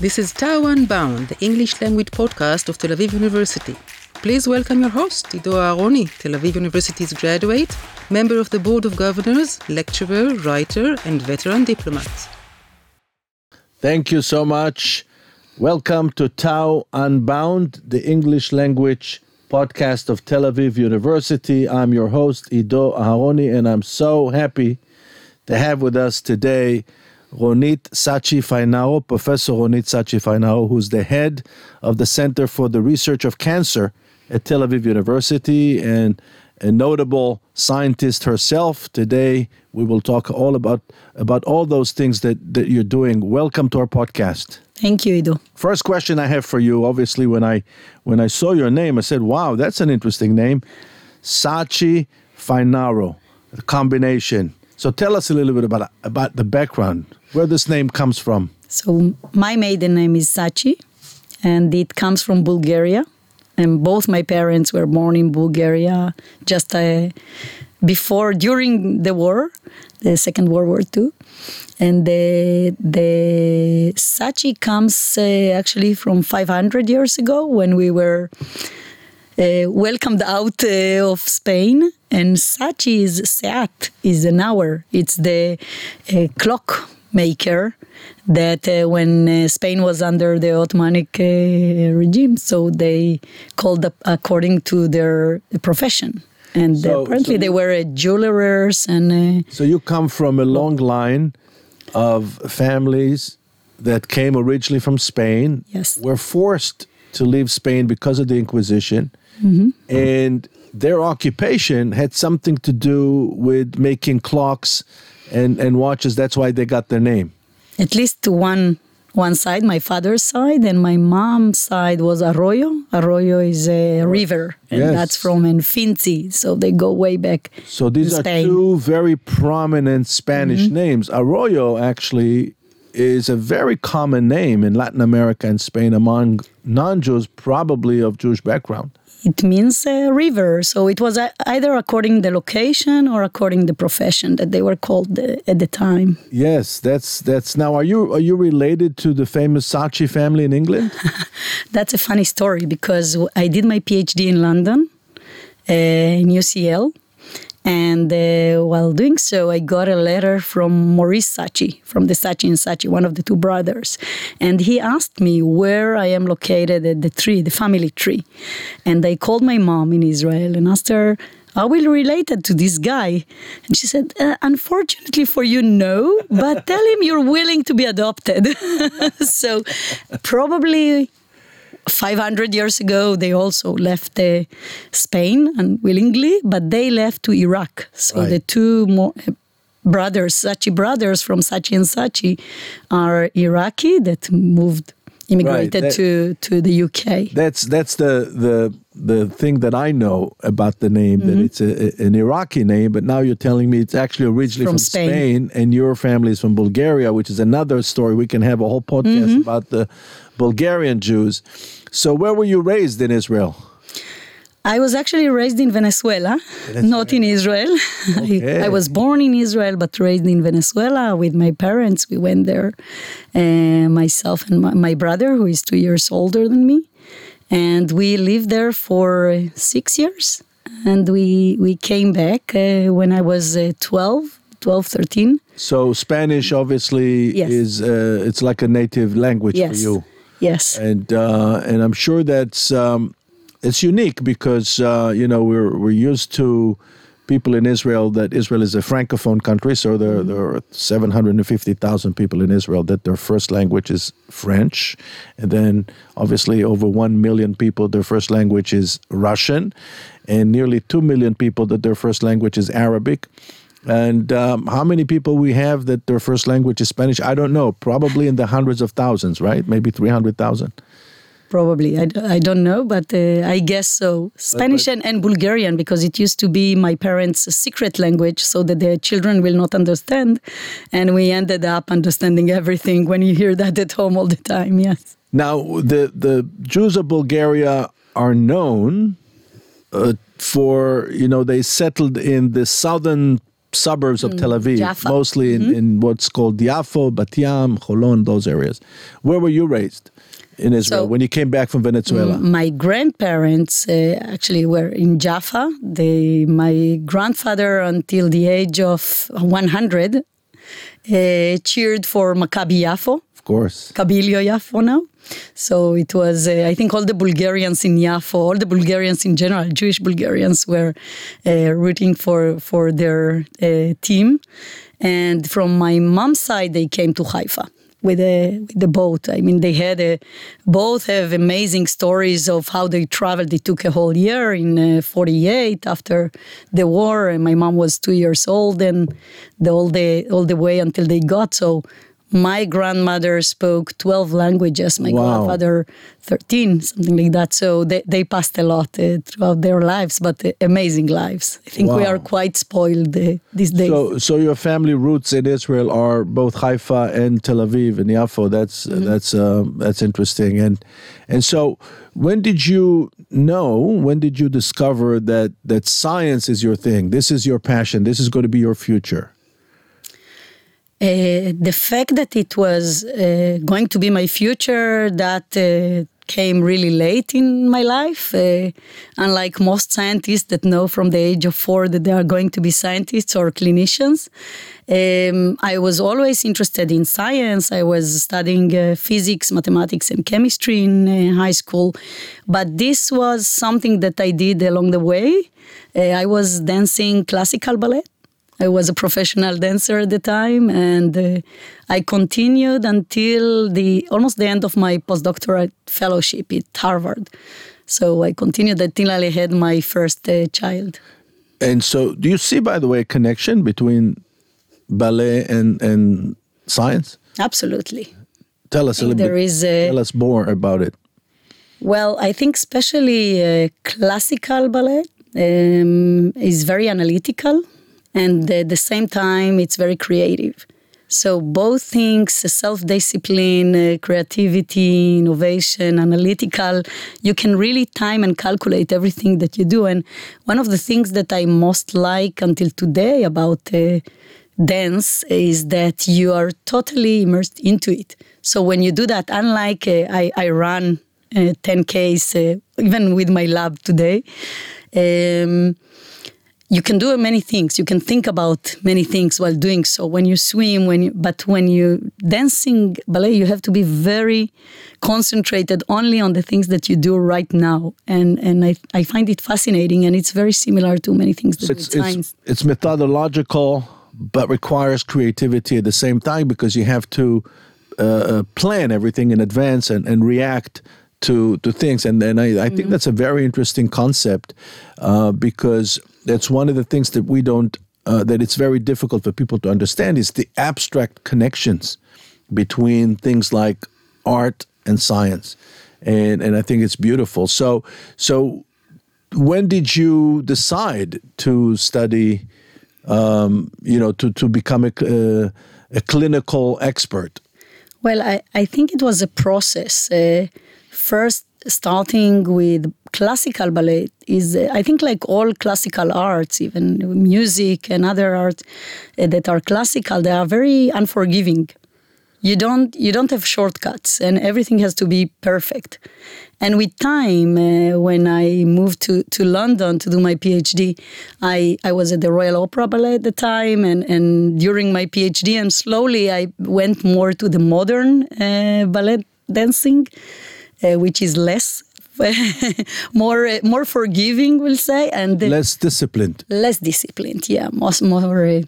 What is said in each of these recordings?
This is TAU Unbound, the English language podcast of Tel Aviv University. Please welcome your host, Ido Aharoni, Tel Aviv University's graduate, member of the Board of Governors, lecturer, writer, and veteran diplomat. Thank you so much. Welcome to TAU Unbound, the English language podcast of Tel Aviv University. I'm your host, Ido Aharoni, and I'm so happy to have with us today Ronit Satchi Fainaro, Professor Ronit Satchi Fainaro, who's the head of the Center for the Research of Cancer at Tel Aviv University and a notable scientist herself. Today, we will talk all about about all those things that, that you're doing. Welcome to our podcast. Thank you, Ido. First question I have for you, obviously, when I when I saw your name, I said, "Wow, that's an interesting name, Satchi Fainaro, a combination." So tell us a little bit about about the background, where this name comes from. So my maiden name is Satchi, and it comes from Bulgaria and both my parents were born in Bulgaria just uh, before during the war, the Second World War II. And the, the Satchi comes uh, actually from 500 years ago when we were uh, welcomed out uh, of Spain. And Satchi is Seat, is an hour. It's the uh, clock maker that uh, when uh, Spain was under the Ottoman uh, regime, so they called up according to their profession. And so, apparently so they were jewelers and. so you come from a long line of families that came originally from Spain. Yes. Were forced to leave Spain because of the Inquisition. Mm-hmm. And their occupation had something to do with making clocks and, and watches. That's why they got their name. At least to one one side, my father's side, and my mom's side was Arroyo. Arroyo is a river, and yes. that's from Enfinzi, so they go way back. So these are Spain. two very prominent Spanish mm-hmm. names. Arroyo actually is a very common name in Latin America and Spain among non-Jews, probably of Jewish background it means a river. So it was either according the location or according the profession that they were called at the time. Yes, that's that's now. Are you are you related to the famous Saatchi family in England? that's a funny story because I did my PhD in London, uh, in UCL, and uh, while doing so, I got a letter from Maurice Saatchi, from the Saatchi and Saatchi, one of the two brothers. And he asked me where I am located at the tree, the family tree. And I called my mom in Israel and asked her, are we related to this guy? And she said, uh, Unfortunately for you, no, but tell him you're willing to be adopted. so probably 500 years ago, they also left uh, Spain unwillingly, but they left to Iraq. So right. the two more, uh, brothers, Saatchi brothers from Saatchi and Saatchi, are Iraqi that moved immigrated right. that, to to the UK. That's that's the the the thing that I know about the name mm-hmm. that it's a, an Iraqi name, but now you're telling me it's actually originally from, from Spain. Spain. and your family is from Bulgaria, which is another story. We can have a whole podcast mm-hmm. about the Bulgarian Jews. So, where were you raised in Israel? I was actually raised in Venezuela, Venezuela. not in Israel. Okay. I, I, was born in Israel, but raised in Venezuela with my parents. We went there, uh, myself and my, my, brother, who is two years older than me. And we lived there for six years. And we, we came back uh, when I was uh, 12, 12, 13. So Spanish obviously yes. is, uh, it's like a native language yes. for you. Yes, and uh, and I'm sure that's um, it's unique because uh, you know we're we're used to people in Israel that Israel is a francophone country, so there mm-hmm. there are 750,000 people in Israel that their first language is French, and then obviously over one million people their first language is Russian, and nearly two million people that their first language is Arabic. And um, how many people we have that their first language is Spanish? I don't know. Probably in the hundreds of thousands, right? Maybe 300,000. Probably. I, I don't know, but uh, I guess so. Spanish but, but, and, and Bulgarian, because it used to be my parents' secret language so that their children will not understand. And we ended up understanding everything when you hear that at home all the time, yes. Now, the, the Jews of Bulgaria are known uh, for, you know, they settled in the southern suburbs of Tel Aviv, Jaffa. mostly in, in what's called Yafo, Bat Yam, Holon, those areas. Where were you raised in Israel So- when you came back from Venezuela? My grandparents uh, actually were in Jaffa. They, my grandfather, until the age of 100, uh, cheered for Maccabi Yafo, Of course. Kabilio Yafo now. So it was, uh, I think, all the Bulgarians in Yafo, all the Bulgarians in general, Jewish Bulgarians, were uh, rooting for for their uh, team. And from my mom's side, they came to Haifa with a with the boat. I mean, they had a both have amazing stories of how they traveled. They took a whole year in uh, '48 after the war, and my mom was two years old, and the all the all the way until they got so. My grandmother spoke 12 languages, my Wow. grandfather 13, something like that. So they, they passed a lot uh, throughout their lives, but uh, amazing lives. I think we are quite spoiled uh, these days. So, so your family roots in Israel are both Haifa and Tel Aviv and Yafo. That's Mm-hmm. that's um, that's interesting. And and so, when did you know? When did you discover that that science is your thing? This is your passion. This is going to be your future. Uh, the fact that it was uh, going to be my future that uh, came really late in my life uh, unlike most scientists that know from the age of four that they are going to be scientists or clinicians. Um, i was always interested in science. I was studying uh, physics mathematics and chemistry in uh, high school. But this was something that i did along the way. I was dancing classical ballet I was a professional dancer at the time, and uh, I continued until the almost the end of my postdoctorate fellowship at Harvard. So I continued until I had my first uh, child. And so, do you see, by the way, a connection between ballet and and science? Absolutely. Tell us a little there bit. is a- tell us more about it. Well, I think especially uh, classical ballet um, is very analytical, and at the same time, it's very creative. So both things, self-discipline, uh, creativity, innovation, analytical, you can really time and calculate everything that you do. And one of the things that I most like until today about uh, dance is that you are totally immersed into it. So when you do that, unlike uh, I, I run uh, 10Ks, uh, even with my lab today, um, you can do many things. You can think about many things while doing so. When you swim, when you, but when you dancing ballet, you have to be very concentrated only on the things that you do right now. And and I, I find it fascinating, and it's very similar to many things that It's science. it's it's methodological, but requires creativity at the same time because you have to uh, uh, plan everything in advance and, and react to to things. And and I, I think that's a very interesting concept uh, because that's one of the things that we don't uh, that it's very difficult for people to understand is the abstract connections between things like art and science. And and I think it's beautiful. So so when did you decide to study um, you know to, to become a, uh, a clinical expert Well, I, I think it was a process. Uh, first, starting with classical ballet is, uh, I think, like all classical arts, even music and other arts uh, that are classical, they are very unforgiving. You don't you don't have shortcuts, and everything has to be perfect. And with time, uh, when I moved to, to London to do my PhD, I, I was at the Royal Opera Ballet at the time, and, and during my PhD, and slowly I went more to the modern uh, ballet dancing, uh, which is less, more uh, more forgiving, we'll say, and less disciplined less disciplined. Yeah, most more. Uh,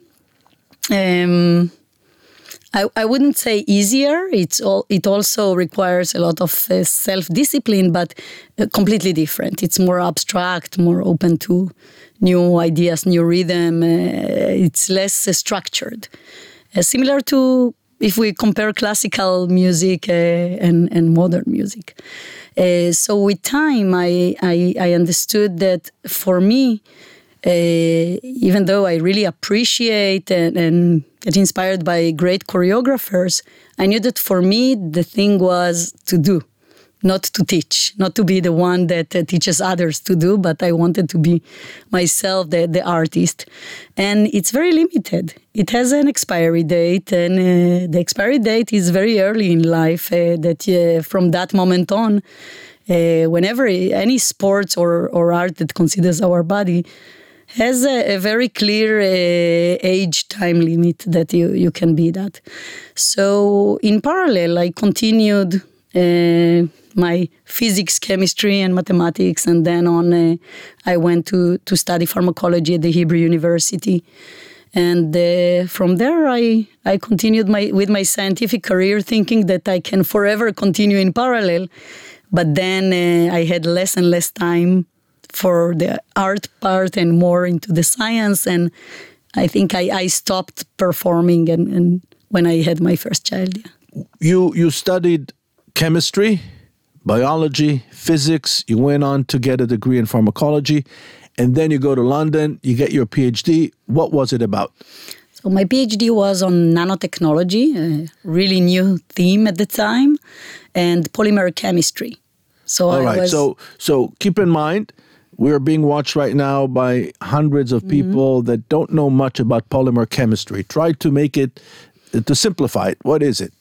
um, I, I wouldn't say easier. It's all. It also requires a lot of uh, self discipline, but uh, completely different. It's more abstract, more open to new ideas, new rhythm. Uh, it's less uh, structured. Uh, similar to if we compare classical music uh, and and modern music. Uh, so with time, I, I I understood that for me, uh, even though I really appreciate and, and get inspired by great choreographers, I knew that for me the thing was to do. Not to teach, not to be the one that uh, teaches others to do, but I wanted to be myself the, the artist. And it's very limited. It has an expiry date, and uh, the expiry date is very early in life. Uh, that uh, from that moment on, uh, whenever any sports or, or art that considers our body has a, a very clear uh, age time limit that you, you can be that. So in parallel, I continued uh, my physics, chemistry, and mathematics, and then on uh, I went to to study pharmacology at the Hebrew University. And uh, from there, I, I continued my, with my scientific career, thinking that I can forever continue in parallel. But then uh, I had less and less time for the art part and more into the science. And I think I, I stopped performing and, and when I had my first child. Yeah. You you studied chemistry, biology, physics. You went on to get a degree in pharmacology, and then you go to London. You get your PhD. What was it about? So my PhD was on nanotechnology, a really new theme at the time, and polymer chemistry. So all right. Was... So so keep in mind. We are being watched right now by hundreds of mm-hmm. people mm-hmm. that don't know much about polymer chemistry. Try to make it, to simplify it. What is it?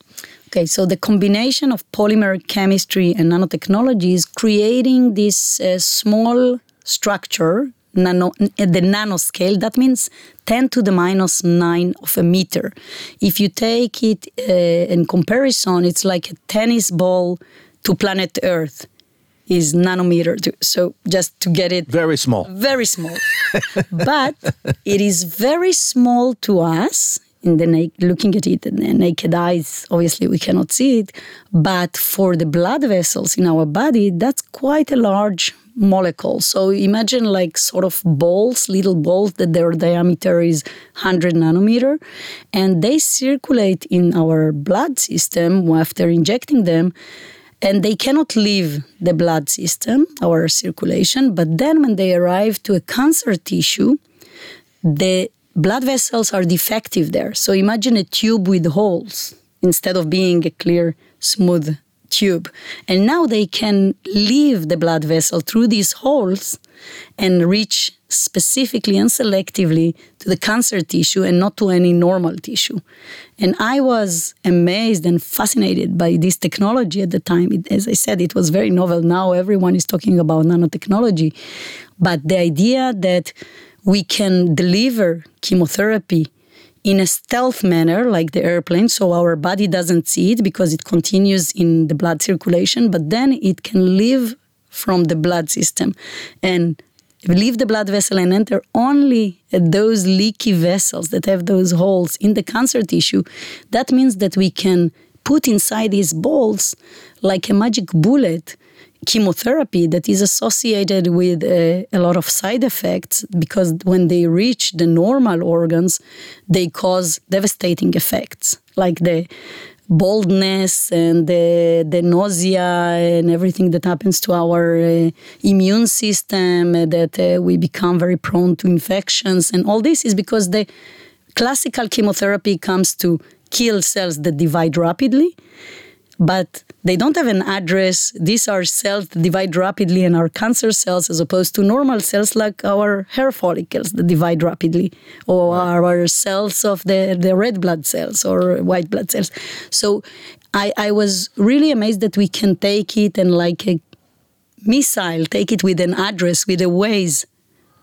Okay, so the combination of polymer chemistry and nanotechnology is creating this uh, small structure nano, at the nanoscale. That means 10 to the minus 9 of a meter. If you take it uh, in comparison, it's like a tennis ball to planet Earth is nanometer. To, so just to get it very small, very small, but it is very small to us in the looking at it in the naked eyes obviously we cannot see it but for the blood vessels in our body that's quite a large molecule. So imagine like sort of balls little balls that their diameter is 100 nanometer and they circulate in our blood system after injecting them and they cannot leave the blood system our circulation but then when they arrive to a cancer tissue the blood vessels are defective there. So imagine a tube with holes instead of being a clear, smooth tube. And now they can leave the blood vessel through these holes and reach specifically and selectively to the cancer tissue and not to any normal tissue. And I was amazed and fascinated by this technology at the time. It, as I said, it was very novel. Now everyone is talking about nanotechnology. But the idea that we can deliver chemotherapy in a stealth manner, like the airplane, so our body doesn't see it because it continues in the blood circulation, but then it can leave from the blood system and leave the blood vessel and enter only those leaky vessels that have those holes in the cancer tissue. That means that we can put inside these balls like a magic bullet chemotherapy that is associated with a, a, lot of side effects because when they reach the normal organs, they cause devastating effects like the baldness and the, the nausea and everything that happens to our uh, immune system, uh, that uh, we become very prone to infections. And all this is because the classical chemotherapy comes to kill cells that divide rapidly but they don't have an address. These are cells that divide rapidly and are cancer cells as opposed to normal cells like our hair follicles that divide rapidly or right. our cells of the, the red blood cells or white blood cells. So I, I was really amazed that we can take it and like a missile, take it with an address, with a Waze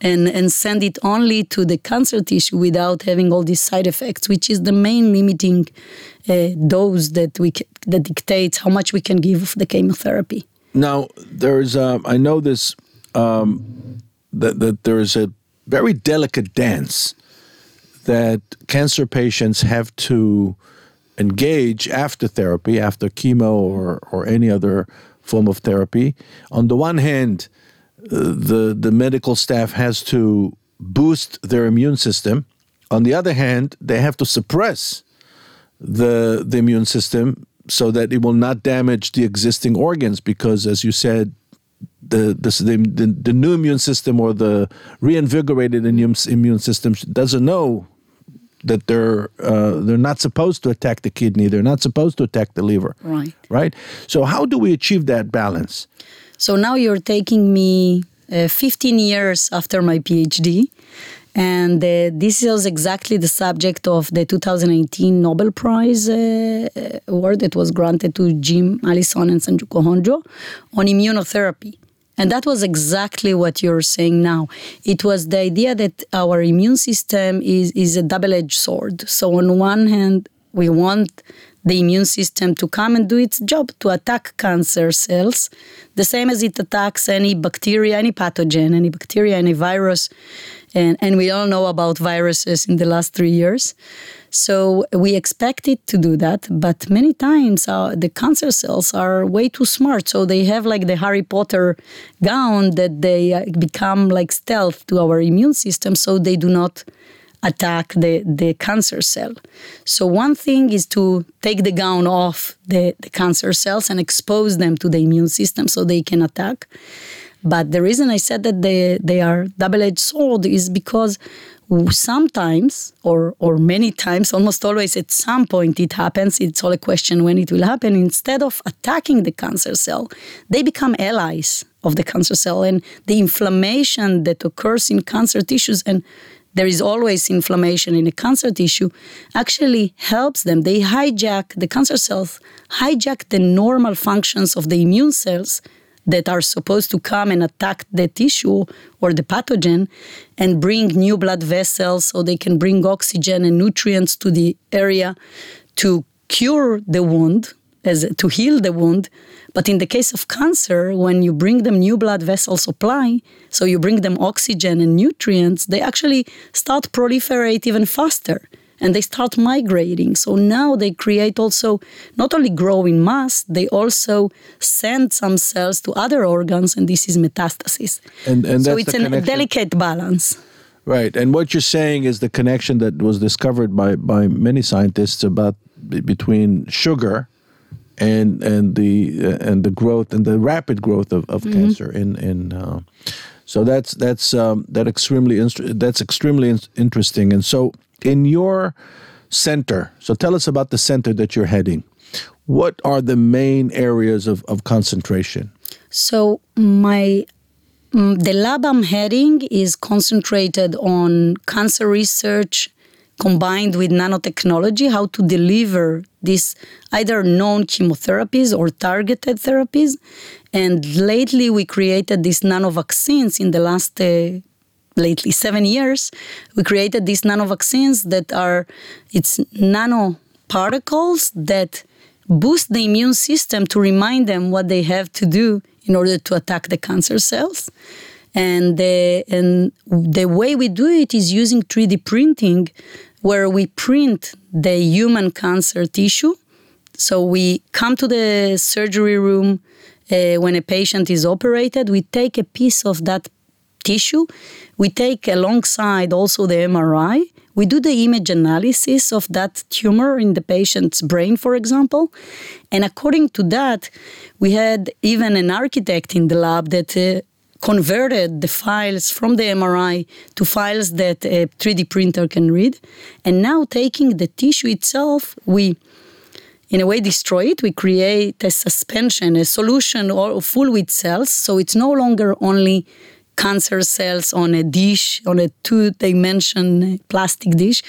and, and send it only to the cancer tissue without having all these side effects, which is the main limiting uh, dose that we that dictates how much we can give of the chemotherapy. Now, there's uh, I know this um, that that there is a very delicate dance that cancer patients have to engage after therapy, after chemo or or any other form of therapy. On the one hand, the the medical staff has to boost their immune system. On the other hand, they have to suppress the the immune system so that it will not damage the existing organs because as you said the the, the, the new immune system or the reinvigorated immune, immune system doesn't know that they're uh, they're not supposed to attack the kidney, they're not supposed to attack the liver. Right. Right. So how do we achieve that balance? So now you're taking me uh, 15 years after my PhD. And uh, this is exactly the subject of the 2018 Nobel Prize uh, award that was granted to Jim Allison and Sanjuko Honjo on immunotherapy. And that was exactly what you're saying now. It was the idea that our immune system is, is a double edged sword. So, on one hand, we want the immune system to come and do its job to attack cancer cells, the same as it attacks any bacteria, any pathogen, any bacteria, any virus. And, and we all know about viruses in the last three years. So we expect it to do that, but many times uh, the cancer cells are way too smart. So they have like the Harry Potter gown that they uh, become like stealth to our immune system, so they do not attack the, the cancer cell. So one thing is to take the gown off the, the cancer cells and expose them to the immune system so they can attack. But the reason I said that they, they are double-edged sword is because sometimes or or many times almost always at some point it happens it's all a question when it will happen instead of attacking the cancer cell they become allies of the cancer cell and the inflammation that occurs in cancer tissues and there is always inflammation in a cancer tissue actually helps them. They hijack the cancer cells hijack the normal functions of the immune cells that are supposed to come and attack the tissue or the pathogen and bring new blood vessels so they can bring oxygen and nutrients to the area to cure the wound as to heal the wound but in the case of cancer when you bring them new blood vessel supply so you bring them oxygen and nutrients they actually start proliferate even faster and they start migrating. So now they create also not only grow in mass, they also send some cells to other organs, and this is metastasis. And, and so it's a delicate balance. Right, and what you're saying is the connection that was discovered by by many scientists about between sugar and and the uh, and the growth and the rapid growth of, of mm-hmm. cancer in in. Uh, so that's that's um, that extremely that's extremely in- interesting, and so in your center, so tell us about the center that you're heading. What are the main areas of, of concentration? So my mm, the lab I'm heading is concentrated on cancer research combined with nanotechnology, how to deliver these either known chemotherapies or targeted therapies. And lately, we created these nanovaccines in the last uh, lately seven years, we created these nanovaccines that are it's nanoparticles that boost the immune system to remind them what they have to do in order to attack the cancer cells. And the, and the way we do it is using 3D printing, where we print the human cancer tissue. So we come to the surgery room uh, when a patient is operated, we take a piece of that tissue. We take alongside also the MRI. We do the image analysis of that tumor in the patient's brain, for example. And according to that, we had even an architect in the lab that uh, converted the files from the MRI to files that a 3D printer can read. And now, taking the tissue itself, we in a way destroy it. We create a suspension, a solution or full with cells. So it's no longer only cancer cells on a dish, on a two dimension plastic dish.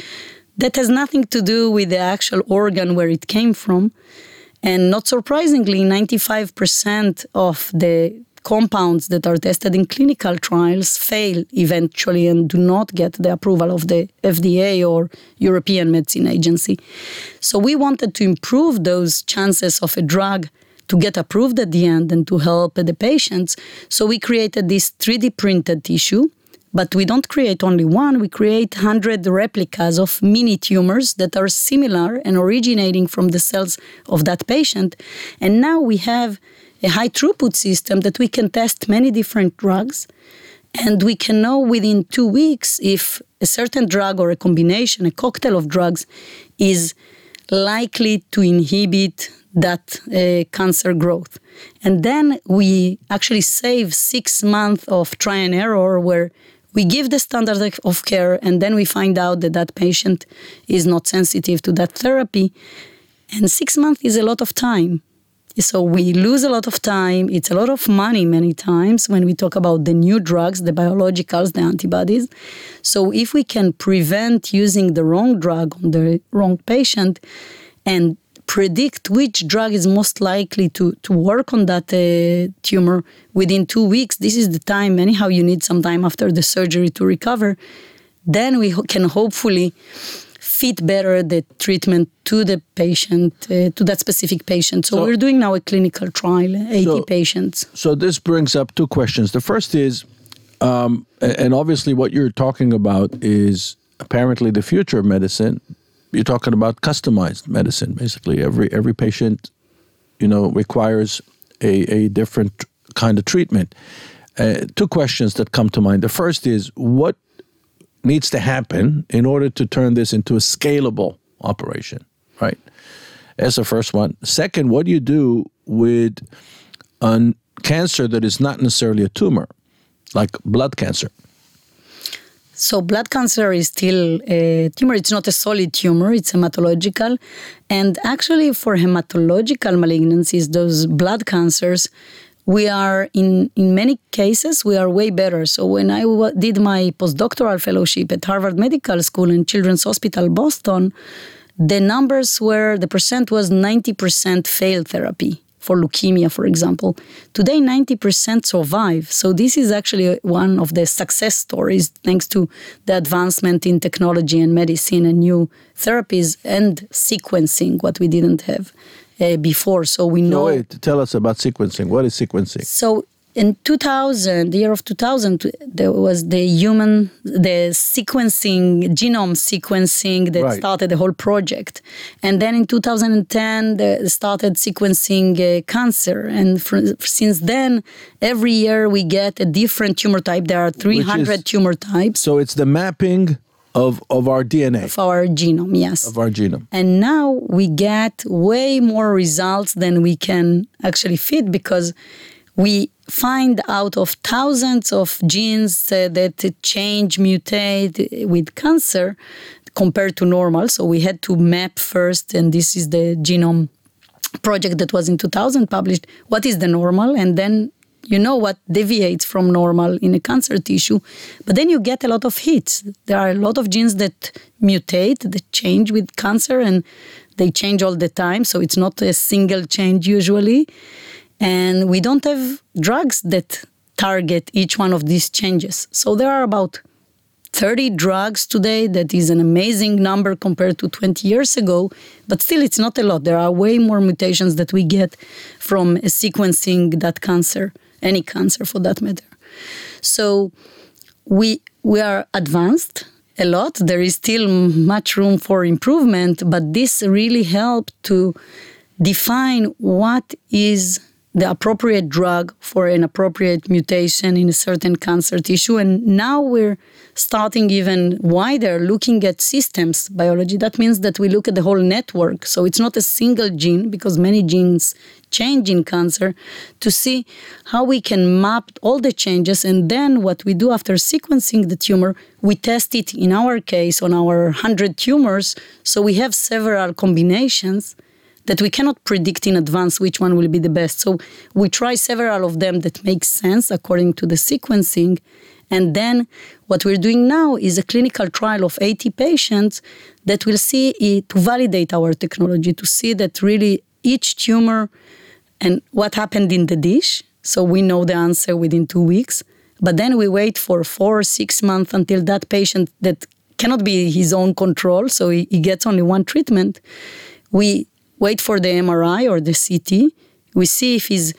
That has nothing to do with the actual organ where it came from. And not surprisingly, 95% of the compounds that are tested in clinical trials fail eventually and do not get the approval of the FDA or European Medicine Agency. So we wanted to improve those chances of a drug to get approved at the end and to help the patients. So we created this 3D printed tissue. But we don't create only one, we create 100 replicas of mini tumors that are similar and originating from the cells of that patient. And now we have a high throughput system that we can test many different drugs. And we can know within two weeks if a certain drug or a combination, a cocktail of drugs, is likely to inhibit that uh, cancer growth. And then we actually save six months of try and error where we give the standard of care, and then we find out that that patient is not sensitive to that therapy. And six months is a lot of time. So we lose a lot of time. It's a lot of money many times when we talk about the new drugs, the biologicals, the antibodies. So if we can prevent using the wrong drug on the wrong patient and predict which drug is most likely to, to work on that uh, tumor within two weeks, this is the time, anyhow, you need some time after the surgery to recover, then we ho- can hopefully fit better the treatment to the patient, uh, to that specific patient. So, So- we're doing now a clinical trial, 80 So- patients. So this brings up two questions. The first is, um, and obviously what you're talking about is apparently the future of medicine. You're talking about customized medicine, basically. Every every patient, you know, requires a, a different kind of treatment. Uh, two questions that come to mind. The first is what needs to happen in order to turn this into a scalable operation, right? That's the first one. Second, what do you do with a cancer that is not necessarily a tumor, like blood cancer? So blood cancer is still a tumor. It's not a solid tumor. It's hematological, and actually for hematological malignancies, those blood cancers, we are in in many cases we are way better. So when I w- did my postdoctoral fellowship at Harvard Medical School and Children's Hospital Boston, the numbers were the percent was 90% failed therapy for leukemia, for example. Today, 90% survive. So, this is actually one of the success stories thanks to the advancement in technology and medicine and new therapies and sequencing, what we didn't have uh, before. So, we So know. wait, tell us about sequencing. What is sequencing? So in 2000, the year of 2000, there was the human, the sequencing, genome sequencing that Right. started the whole project. And then in 2010, they started sequencing uh, cancer. And fr- since then, every year we get a different tumor type. There are 300 tumor types So it's the mapping of, of our DNA, of our genome, yes. of our genome. And now we get way more results than we can actually fit because we find out of thousands of genes uh, that change, mutate with cancer compared to normal. So we had to map first, and this is the genome project that was in 2000 published. What is the normal? And then you know what deviates from normal in a cancer tissue. But then you get a lot of hits. There are a lot of genes that mutate, that change with cancer, and they change all the time. So it's not a single change usually. And we don't have drugs that target each one of these changes. So there are about 30 drugs today. That is an amazing number compared to 20 years ago, but still it's not a lot. There are way more mutations that we get from sequencing that cancer, any cancer for that matter. So we we are advanced a lot. There is still much room for improvement, but this really helped to define what is the appropriate drug for an appropriate mutation in a certain cancer tissue. And now we're starting even wider looking at systems biology. That means that we look at the whole network. So it's not a single gene because many genes change in cancer to see how we can map all the changes. And then what we do after sequencing the tumor, we test it in our case on our 100 tumors. So we have several combinations that we cannot predict in advance which one will be the best. So we try several of them that make sense according to the sequencing. And then what we're doing now is a clinical trial of 80 patients that will see it, to validate our technology, to see that really each tumor and what happened in the dish. So we know the answer within two weeks. But then we wait for four or six months until that patient that cannot be his own control, so he, he gets only one treatment. We wait for the MRI or the CT. We see if he's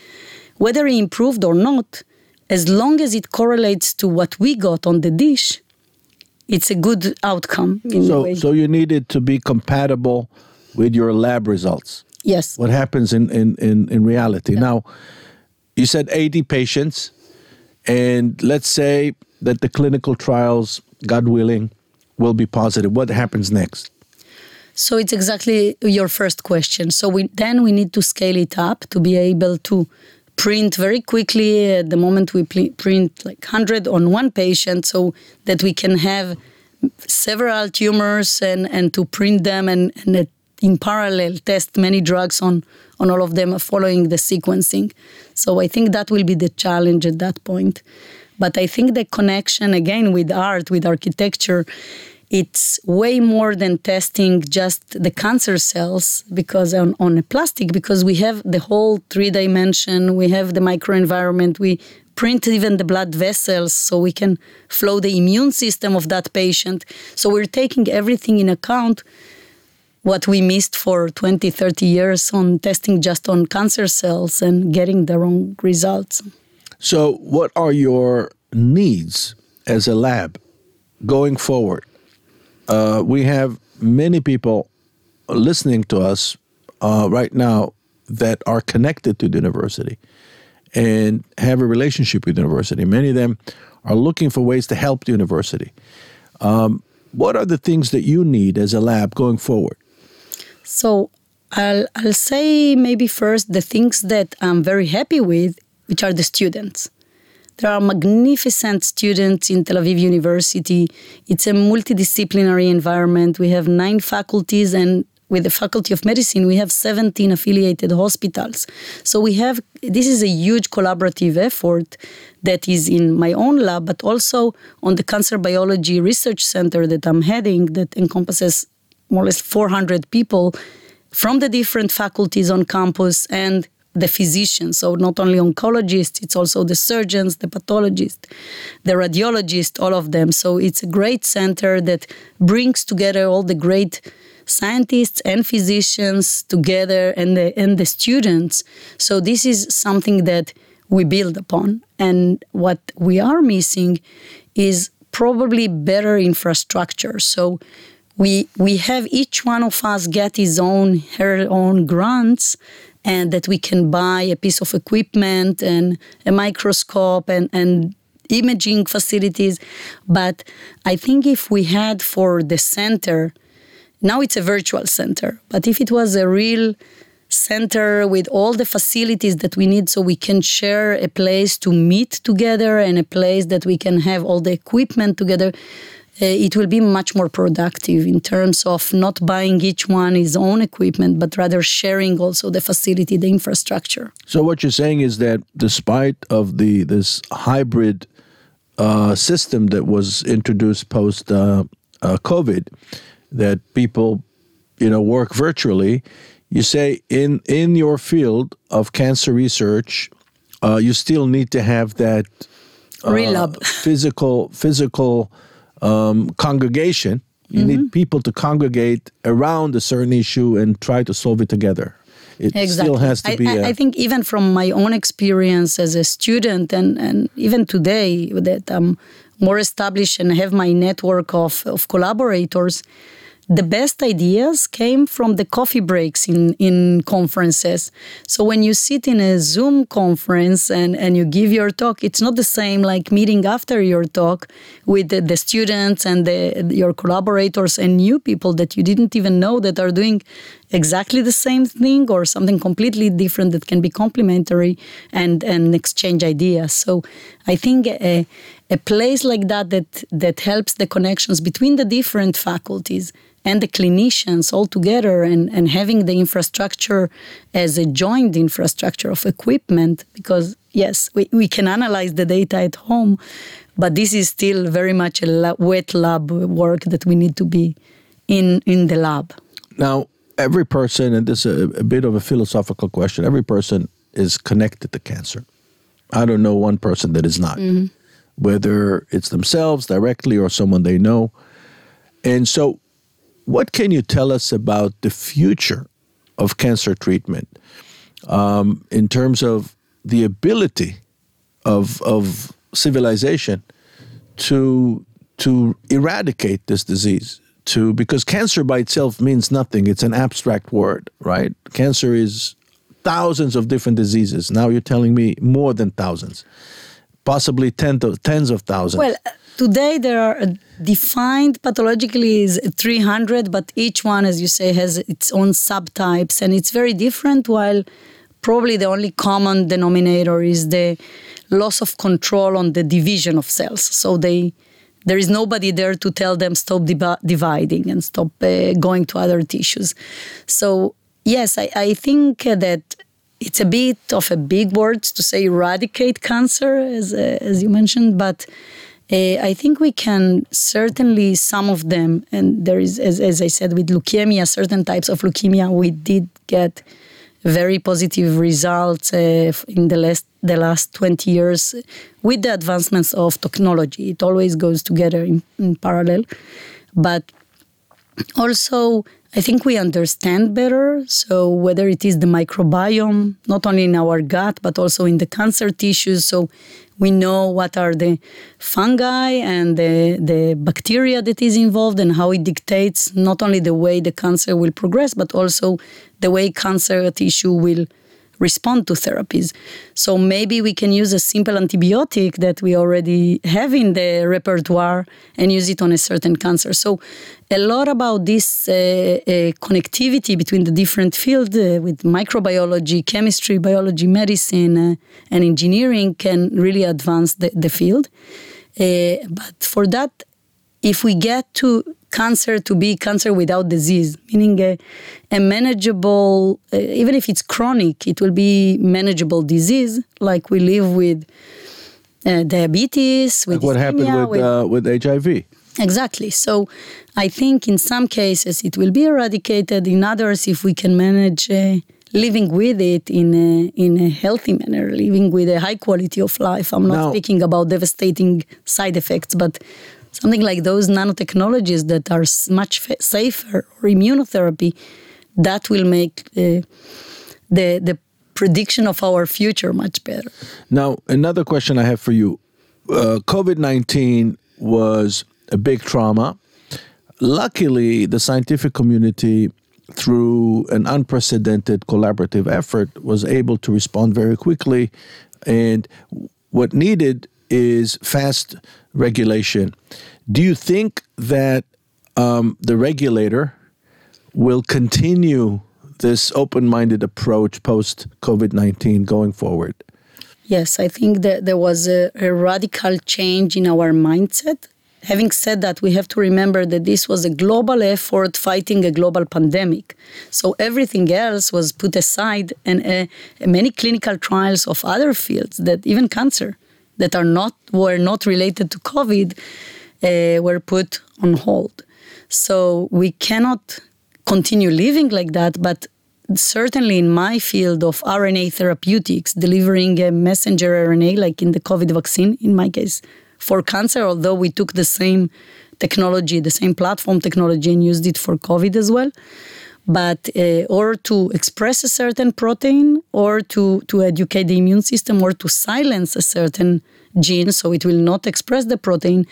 whether he improved or not. As long as it correlates to what we got on the dish, it's a good outcome So, so you need it to be compatible with your lab results. yes. What happens in, in, in, in reality. Now, you said 80 patients, and let's say that the clinical trials, God willing, will be positive. What happens next? So it's exactly your first question. So we then we need to scale it up to be able to print very quickly. At the moment, we print like 100 on one patient so that we can have several tumors and, and to print them and, and in parallel test many drugs on, on all of them following the sequencing. So I think that will be the challenge at that point. But I think the connection again with art, with architecture, it's way more than testing just the cancer cells because on, on a plastic because we have the whole three dimension we have the microenvironment we print even the blood vessels so we can flow the immune system of that patient. So we're taking everything in account what we missed for 20 30 years on testing just on cancer cells and getting the wrong results. So what are your needs as a lab going forward uh, we have many people listening to us uh, right now that are connected to the university and have a relationship with the university. Many of them are looking for ways to help the university. Um, what are the things that you need as a lab going forward? So I'll, I'll say maybe first the things that I'm very happy with, which are the students. There are magnificent students in Tel Aviv University. It's a multidisciplinary environment. We have nine faculties, and with the Faculty of Medicine, we have 17 affiliated hospitals. So we have this is a huge collaborative effort that is in my own lab, but also on the Cancer Biology Research Center that I'm heading, that encompasses more or less 400 people from the different faculties on campus and the physicians. So not only oncologists, it's also the surgeons, the pathologists, the radiologists, all of them. So it's a great center that brings together all the great scientists and physicians together and the and the students. So this is something that we build upon. And what we are missing is probably better infrastructure. So we we have each one of us get his own her own grants and that we can buy a piece of equipment and a microscope and, and imaging facilities. But I think if we had for the center, now it's a virtual center, but if it was a real center with all the facilities that we need so we can share a place to meet together and a place that we can have all the equipment together it will be much more productive in terms of not buying each one his own equipment, but rather sharing also the facility, the infrastructure. So what you're saying is that despite of the this hybrid uh, system that was introduced post uh, uh COVID, that people you know work virtually, you say in in your field of cancer research, uh, you still need to have that uh, physical physical um, congregation. You mm-hmm. need people to congregate around a certain issue and try to solve it together. It exactly. still has to I, be. I, a, I think even from my own experience as a student, and, and even today that I'm more established and have my network of, of collaborators, the best ideas came from the coffee breaks in, in conferences. So when you sit in a Zoom conference and, and you give your talk, it's not the same like meeting after your talk with the, the students and the, your collaborators and new people that you didn't even know that are doing exactly the same thing or something completely different that can be complementary and, and exchange ideas. So I think a, a place like that that that helps the connections between the different faculties and the clinicians all together and, and having the infrastructure as a joint infrastructure of equipment because yes we, we can analyze the data at home but this is still very much a wet lab work that we need to be in in the lab. Now every person and this is a, a bit of a philosophical question every person is connected to cancer. I don't know one person that is not. Mm-hmm. whether it's themselves directly or someone they know. And so what can you tell us about the future of cancer treatment um, in terms of the ability of, of civilization to, to eradicate this disease? To, because cancer by itself means nothing. It's an abstract word, right? Cancer is thousands of different diseases. Now you're telling me more than thousands, possibly tens of, tens of thousands. Well, Today there are defined pathologically is 300, but each one, as you say, has its own subtypes, and it's very different. While probably the only common denominator is the loss of control on the division of cells. So they there is nobody there to tell them stop dividing and stop uh, going to other tissues. So yes, I, I think that it's a bit of a big word to say eradicate cancer, as uh, as you mentioned, but uh, I think we can certainly some of them, and there is, as, as I said, with leukemia, certain types of leukemia, we did get very positive results uh, in the last the last 20 years with the advancements of technology. It always goes together in, in parallel, but also I think we understand better. So whether it is the microbiome, not only in our gut but also in the cancer tissues, so we know what are the fungi and the, the bacteria that is involved and how it dictates not only the way the cancer will progress, but also the way cancer tissue will respond to therapies. So maybe we can use a simple antibiotic that we already have in the repertoire and use it on a certain cancer. So a lot about this uh, uh, connectivity between the different fields uh, with microbiology, chemistry, biology, medicine, uh, and engineering can really advance the, the field. Uh, but for that, if we get to cancer to be cancer without disease, meaning a, a manageable, uh, even if it's chronic, it will be manageable disease, like we live with uh, diabetes, with like what happened with with, uh, with HIV. Exactly. So I think in some cases it will be eradicated. In others, if we can manage uh, living with it in a, in a healthy manner, living with a high quality of life. I'm not now, speaking about devastating side effects, but something like those nanotechnologies that are much safer or immunotherapy, that will make uh, the the prediction of our future much better. Now, another question I have for you: uh, COVID nineteen was a big trauma. Luckily, the scientific community, through an unprecedented collaborative effort, was able to respond very quickly, and what needed is fast regulation. Do you think that um, the regulator will continue this open minded approach post COVID 19 going forward? Yes, I think that there was a, a, radical change in our mindset. Having said that, we have to remember that this was a global effort fighting a global pandemic. So everything else was put aside, and uh, many clinical trials of other fields, that even cancer, that are not were not related to COVID uh, were put on hold. So we cannot continue living like that, but certainly in my field of RNA therapeutics, delivering a messenger RNA, like in the COVID vaccine, in my case, for cancer, although we took the same technology, the same platform technology, and used it for COVID as well. But uh, or to express a certain protein, or to to educate the immune system, or to silence a certain gene, so it will not express the protein.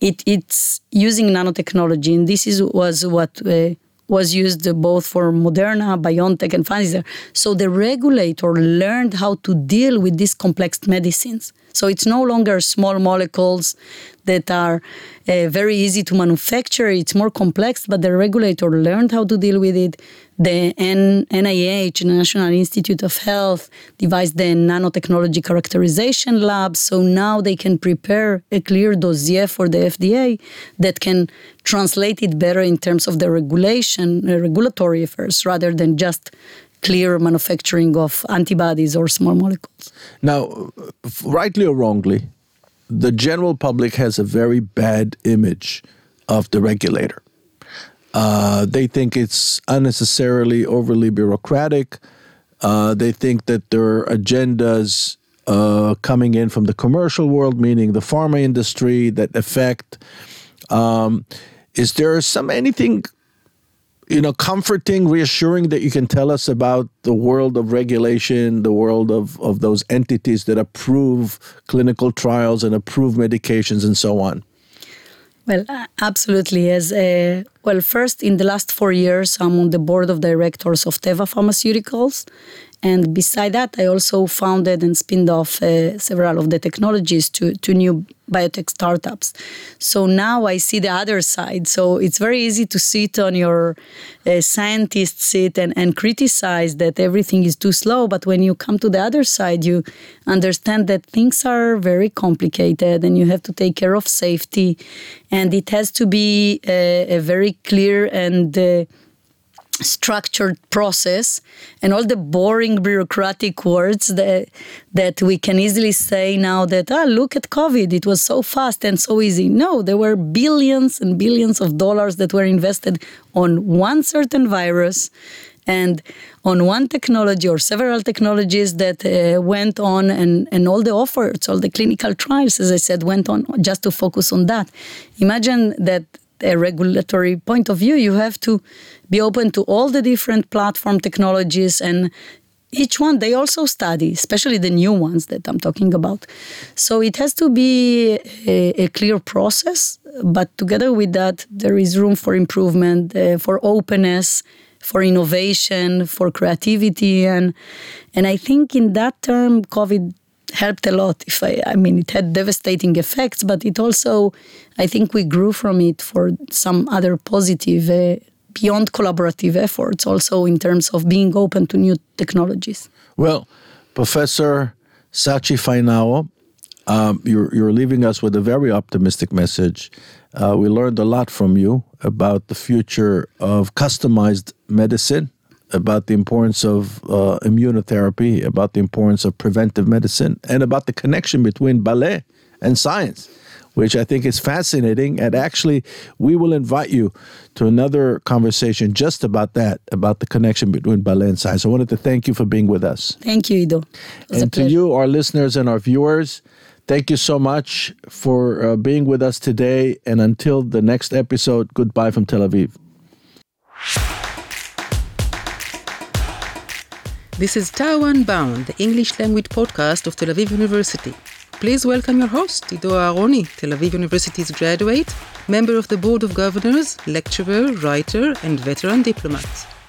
It, it's using nanotechnology, and this is was what uh, was used both for Moderna, BioNTech, and Pfizer. So the regulator learned how to deal with these complex medicines. So it's no longer small molecules that are uh, very easy to manufacture. It's more complex, but the regulator learned how to deal with it. The N- NIH, National Institute of Health, devised the nanotechnology characterization lab. So now they can prepare a clear dossier for the FDA that can translate it better in terms of the regulation, uh, regulatory affairs, rather than just clear manufacturing of antibodies or small molecules. Now, rightly or wrongly, the general public has a very bad image of the regulator. Uh, they think it's unnecessarily overly bureaucratic. Uh, they think that their agendas uh, coming in from the commercial world, meaning the pharma industry, that affect. Um, is there some anything you know, comforting, reassuring that you can tell us about the world of regulation, the world of, of those entities that approve clinical trials and approve medications and so on? Well, absolutely. As uh, Well, first, in the last four years, I'm on the board of directors of Teva Pharmaceuticals. And beside that, I also founded and spinned off uh, several of the technologies to, to new biotech startups. So now I see the other side. So it's very easy to sit on your uh, scientist seat and, and criticize that everything is too slow. But when you come to the other side, you understand that things are very complicated and you have to take care of safety. And it has to be a, a very clear and uh, structured process and all the boring bureaucratic words that that we can easily say now that ah look at covid. It was so fast and so easy. No there were billions and billions of dollars that were invested on one certain virus and on one technology or several technologies that uh, went on and, and all the efforts all the clinical trials as i said went on just to focus on that. Imagine that a regulatory point of view, you have to be open to all the different platform technologies and each one they also study, especially the new ones that I'm talking about. So it has to be a, a clear process, but together with that, there is room for improvement, uh, for openness, for innovation, for creativity, and and I think in that term, COVID helped a lot. If I, I mean, it had devastating effects, but it also, I think, we grew from it for some other positive, uh, beyond collaborative efforts, also in terms of being open to new technologies. Well, Professor Satchi Fainaro, um, you're, you're leaving us with a very optimistic message. Uh, we learned a lot from you about the future of customized medicine about the importance of uh, immunotherapy, about the importance of preventive medicine, and about the connection between ballet and science, which I think is fascinating. And actually, we will invite you to another conversation just about that, about the connection between ballet and science. I wanted to thank you for being with us. Thank you, Ido. And to you, our listeners and our viewers, thank you so much for uh, being with us today. And until the next episode, goodbye from Tel Aviv. This is TAU Unbound, the English language podcast of Tel Aviv University. Please welcome your host, Ido Aharoni, Tel Aviv University's graduate, member of the Board of Governors, lecturer, writer, and veteran diplomat.